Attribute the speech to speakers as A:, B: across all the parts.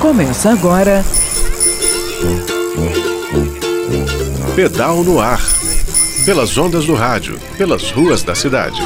A: Começa agora.
B: Pedal no ar. Pelas ondas do rádio, pelas ruas da cidade.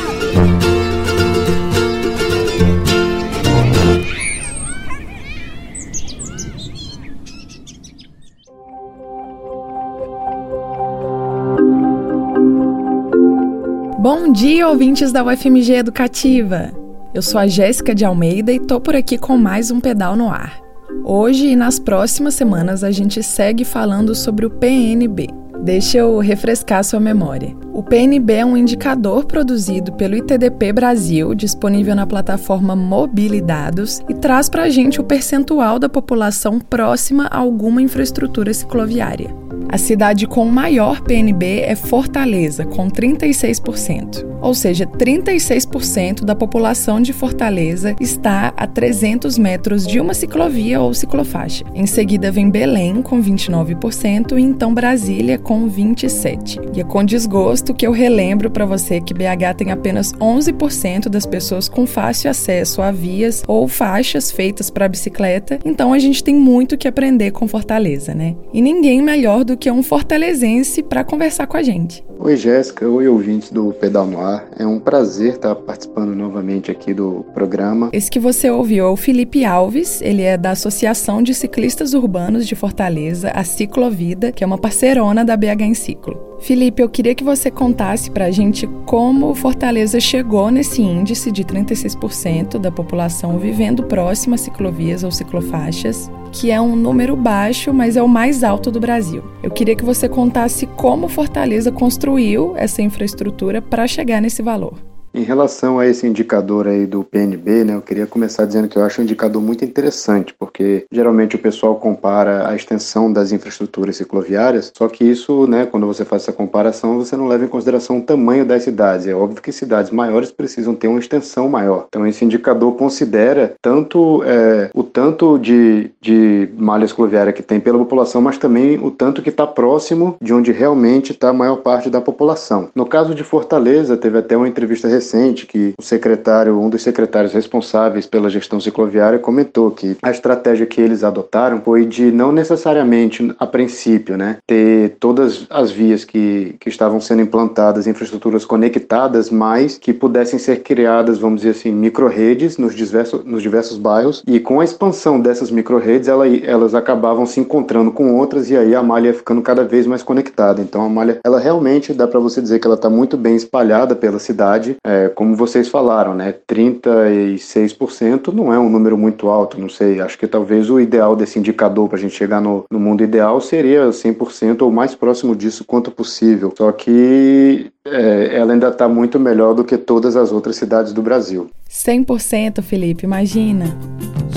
C: Bom dia, ouvintes da UFMG Educativa. Eu sou a Jéssica de Almeida e tô por aqui com mais um Pedal no Ar. Hoje e nas próximas semanas a gente segue falando sobre o PNB. Deixa eu refrescar sua memória. O PNB é um indicador produzido pelo ITDP Brasil, disponível na plataforma Mobilidados, e traz para a gente o percentual da população próxima a alguma infraestrutura cicloviária. A cidade com maior PNB é Fortaleza, com 36%. Ou seja, 36% da população de Fortaleza está a 300 metros de uma ciclovia ou ciclofaixa. Em seguida vem Belém, com 29%, e então Brasília, com 27%. E é com desgosto que eu relembro para você que BH tem apenas 11% das pessoas com fácil acesso a vias ou faixas feitas para bicicleta, então a gente tem muito que aprender com Fortaleza, né? E ninguém melhor do que um fortalezense para conversar com a gente.
D: Oi, Jéssica. Oi, ouvintes do Pedal no Ar. É um prazer estar participando novamente aqui do programa.
C: Esse que você ouviu é o Felipe Alves. Ele é da Associação de Ciclistas Urbanos de Fortaleza, a Ciclovida, que é uma parceirona da BH em Ciclo. Felipe, eu queria que você contasse para a gente como Fortaleza chegou nesse índice de 36% da população vivendo próximo a ciclovias ou ciclofaixas, que é um número baixo, mas é o mais alto do Brasil. Eu queria que você contasse como Fortaleza construiu essa infraestrutura para chegar nesse valor.
D: Em relação a esse indicador aí do PNB, né, eu queria começar dizendo que eu acho um indicador muito interessante, porque geralmente o pessoal compara a extensão das infraestruturas cicloviárias, só que isso, né, quando você faz essa comparação, você não leva em consideração o tamanho das cidades. É óbvio que cidades maiores precisam ter uma extensão maior. Então esse indicador considera tanto é, o tanto de, de malha cicloviária que tem pela população, mas também o tanto que está próximo de onde realmente está a maior parte da população. No caso de Fortaleza, teve até uma entrevista recente que o secretário, um dos secretários responsáveis pela gestão cicloviária, comentou que a estratégia que eles adotaram foi de não necessariamente, a princípio, né, ter todas as vias que, que estavam sendo implantadas, infraestruturas conectadas, mas que pudessem ser criadas, vamos dizer assim, micro-redes nos diversos, nos diversos bairros, e com a expansão dessas micro-redes, ela, elas acabavam se encontrando com outras, e aí a malha ia ficando cada vez mais conectada. Então a malha, ela realmente dá para você dizer que ela está muito bem espalhada pela cidade, é, como vocês falaram, né, 36% não é um número muito alto, não sei, acho que talvez o ideal desse indicador para a gente chegar no, no mundo ideal seria 100% ou mais próximo disso quanto possível. Só que é, ela ainda está muito melhor do que todas as outras cidades do Brasil.
C: 100%, Felipe, imagina.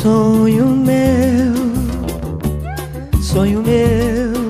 E: Sonho meu, sonho meu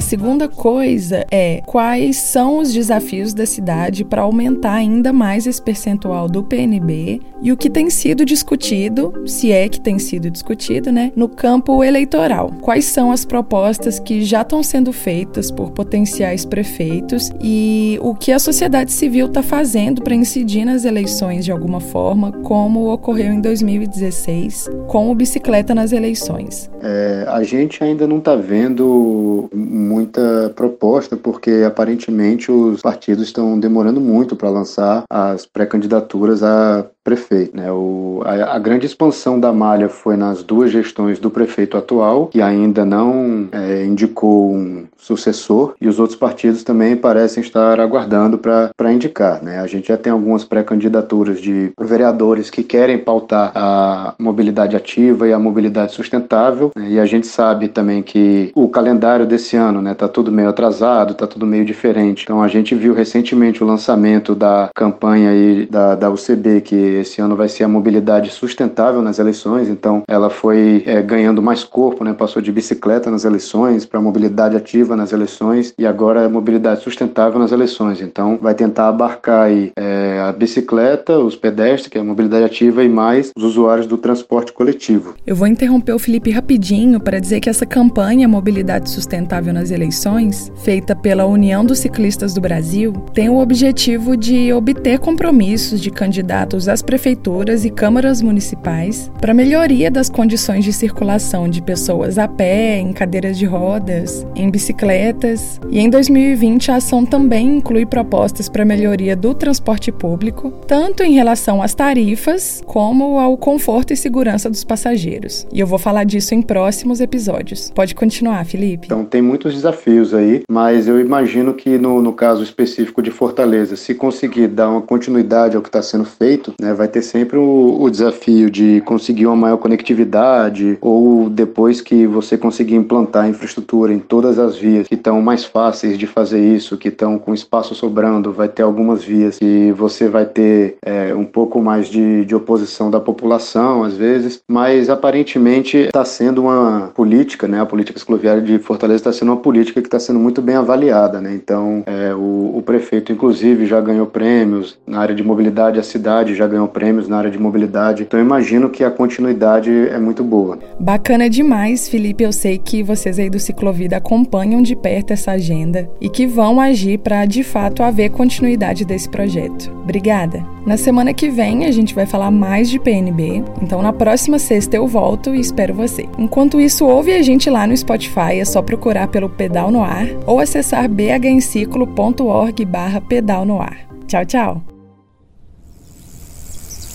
C: a segunda coisa é quais são os desafios da cidade para aumentar ainda mais esse percentual do PNB e o que tem sido discutido, se é que tem sido discutido, né, no campo eleitoral. Quais são as propostas que já estão sendo feitas por potenciais prefeitos e o que a sociedade civil está fazendo para incidir nas eleições de alguma forma, como ocorreu em 2016 com o bicicleta nas eleições.
D: É, a gente ainda não está vendo muita proposta, porque aparentemente os partidos estão demorando muito para lançar as pré-candidaturas a prefeito. Né? O, a, a, grande expansão da malha foi nas duas gestões do prefeito atual, que ainda não é, indicou um sucessor, e os outros partidos também parecem estar aguardando para indicar. Né? A gente já tem algumas pré-candidaturas de vereadores que querem pautar a mobilidade ativa e a mobilidade sustentável, né? e a gente sabe também que o calendário desse ano está né, tudo meio atrasado, está tudo meio diferente. Então a gente viu recentemente o lançamento da campanha aí da, da UCB, que esse ano vai ser a mobilidade sustentável nas eleições, então ela foi é, ganhando mais corpo, né? Passou de bicicleta nas eleições para mobilidade ativa nas eleições e agora é mobilidade sustentável nas eleições. Então vai tentar abarcar aí é, a bicicleta, os pedestres, que é a mobilidade ativa e mais os usuários do transporte coletivo.
C: Eu vou interromper o Felipe rapidinho para dizer que essa campanha Mobilidade Sustentável nas Eleições, feita pela União dos Ciclistas do Brasil, tem o objetivo de obter compromissos de candidatos a prefeituras e câmaras municipais para melhoria das condições de circulação de pessoas a pé, em cadeiras de rodas, em bicicletas. E em 2020 a ação também inclui propostas para melhoria do transporte público, tanto em relação às tarifas como ao conforto e segurança dos passageiros. E eu vou falar disso em próximos episódios. Pode continuar, Felipe.
D: Então tem muitos desafios aí, mas eu imagino que no, no caso específico de Fortaleza, se conseguir dar uma continuidade ao que está sendo feito, né, vai ter sempre o, o desafio de conseguir uma maior conectividade ou depois que você conseguir implantar a infraestrutura em todas as vias que estão mais fáceis de fazer isso, que estão com espaço sobrando, vai ter algumas vias que você vai ter é, um pouco mais de, de oposição da população às vezes, mas aparentemente está sendo uma política, né, a política escloviária de Fortaleza está sendo uma política que está sendo muito bem avaliada, né, então é, o, o prefeito inclusive já ganhou prêmios na área de mobilidade, a cidade já ganhou prêmios na área de mobilidade, então imagino que a continuidade é muito boa.
C: Bacana demais, Felipe, eu sei que vocês aí do Ciclovida acompanham de perto essa agenda e que vão agir para de fato haver continuidade desse projeto. Obrigada. Na semana que vem a gente vai falar mais de PNB, então na próxima sexta eu volto e espero você. Enquanto isso, ouve a gente lá no Spotify, é só procurar pelo Pedal no Ar ou acessar bhenciclo.org barra pedal no ar. Tchau, tchau.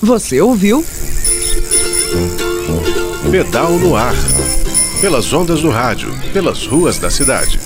A: Você ouviu?
B: Pedal no ar. Pelas ondas do rádio, pelas ruas da cidade.